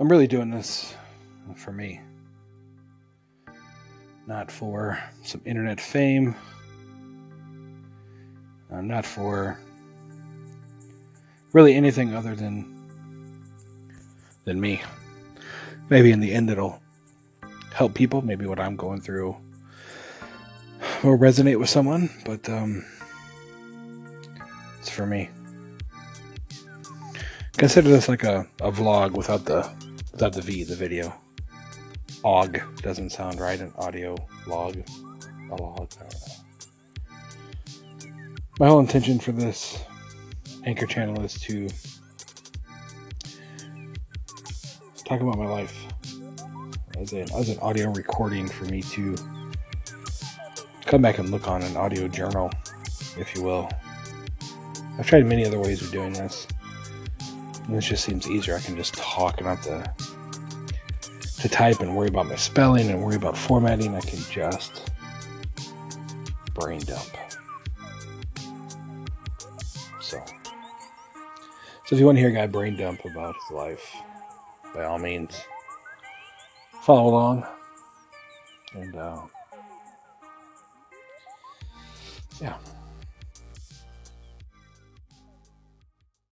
I'm really doing this for me, not for some internet fame, uh, not for really anything other than than me. Maybe in the end it'll help people. Maybe what I'm going through will resonate with someone, but um, it's for me. Consider this like a, a vlog without the without the V, the video. Og doesn't sound right. An audio log, a log. My whole intention for this anchor channel is to talk about my life as an as an audio recording for me to come back and look on an audio journal, if you will. I've tried many other ways of doing this. This just seems easier. I can just talk and not to to type and worry about my spelling and worry about formatting. I can just brain dump. So, so if you want to hear a guy brain dump about his life, by all means, follow along. And uh, yeah.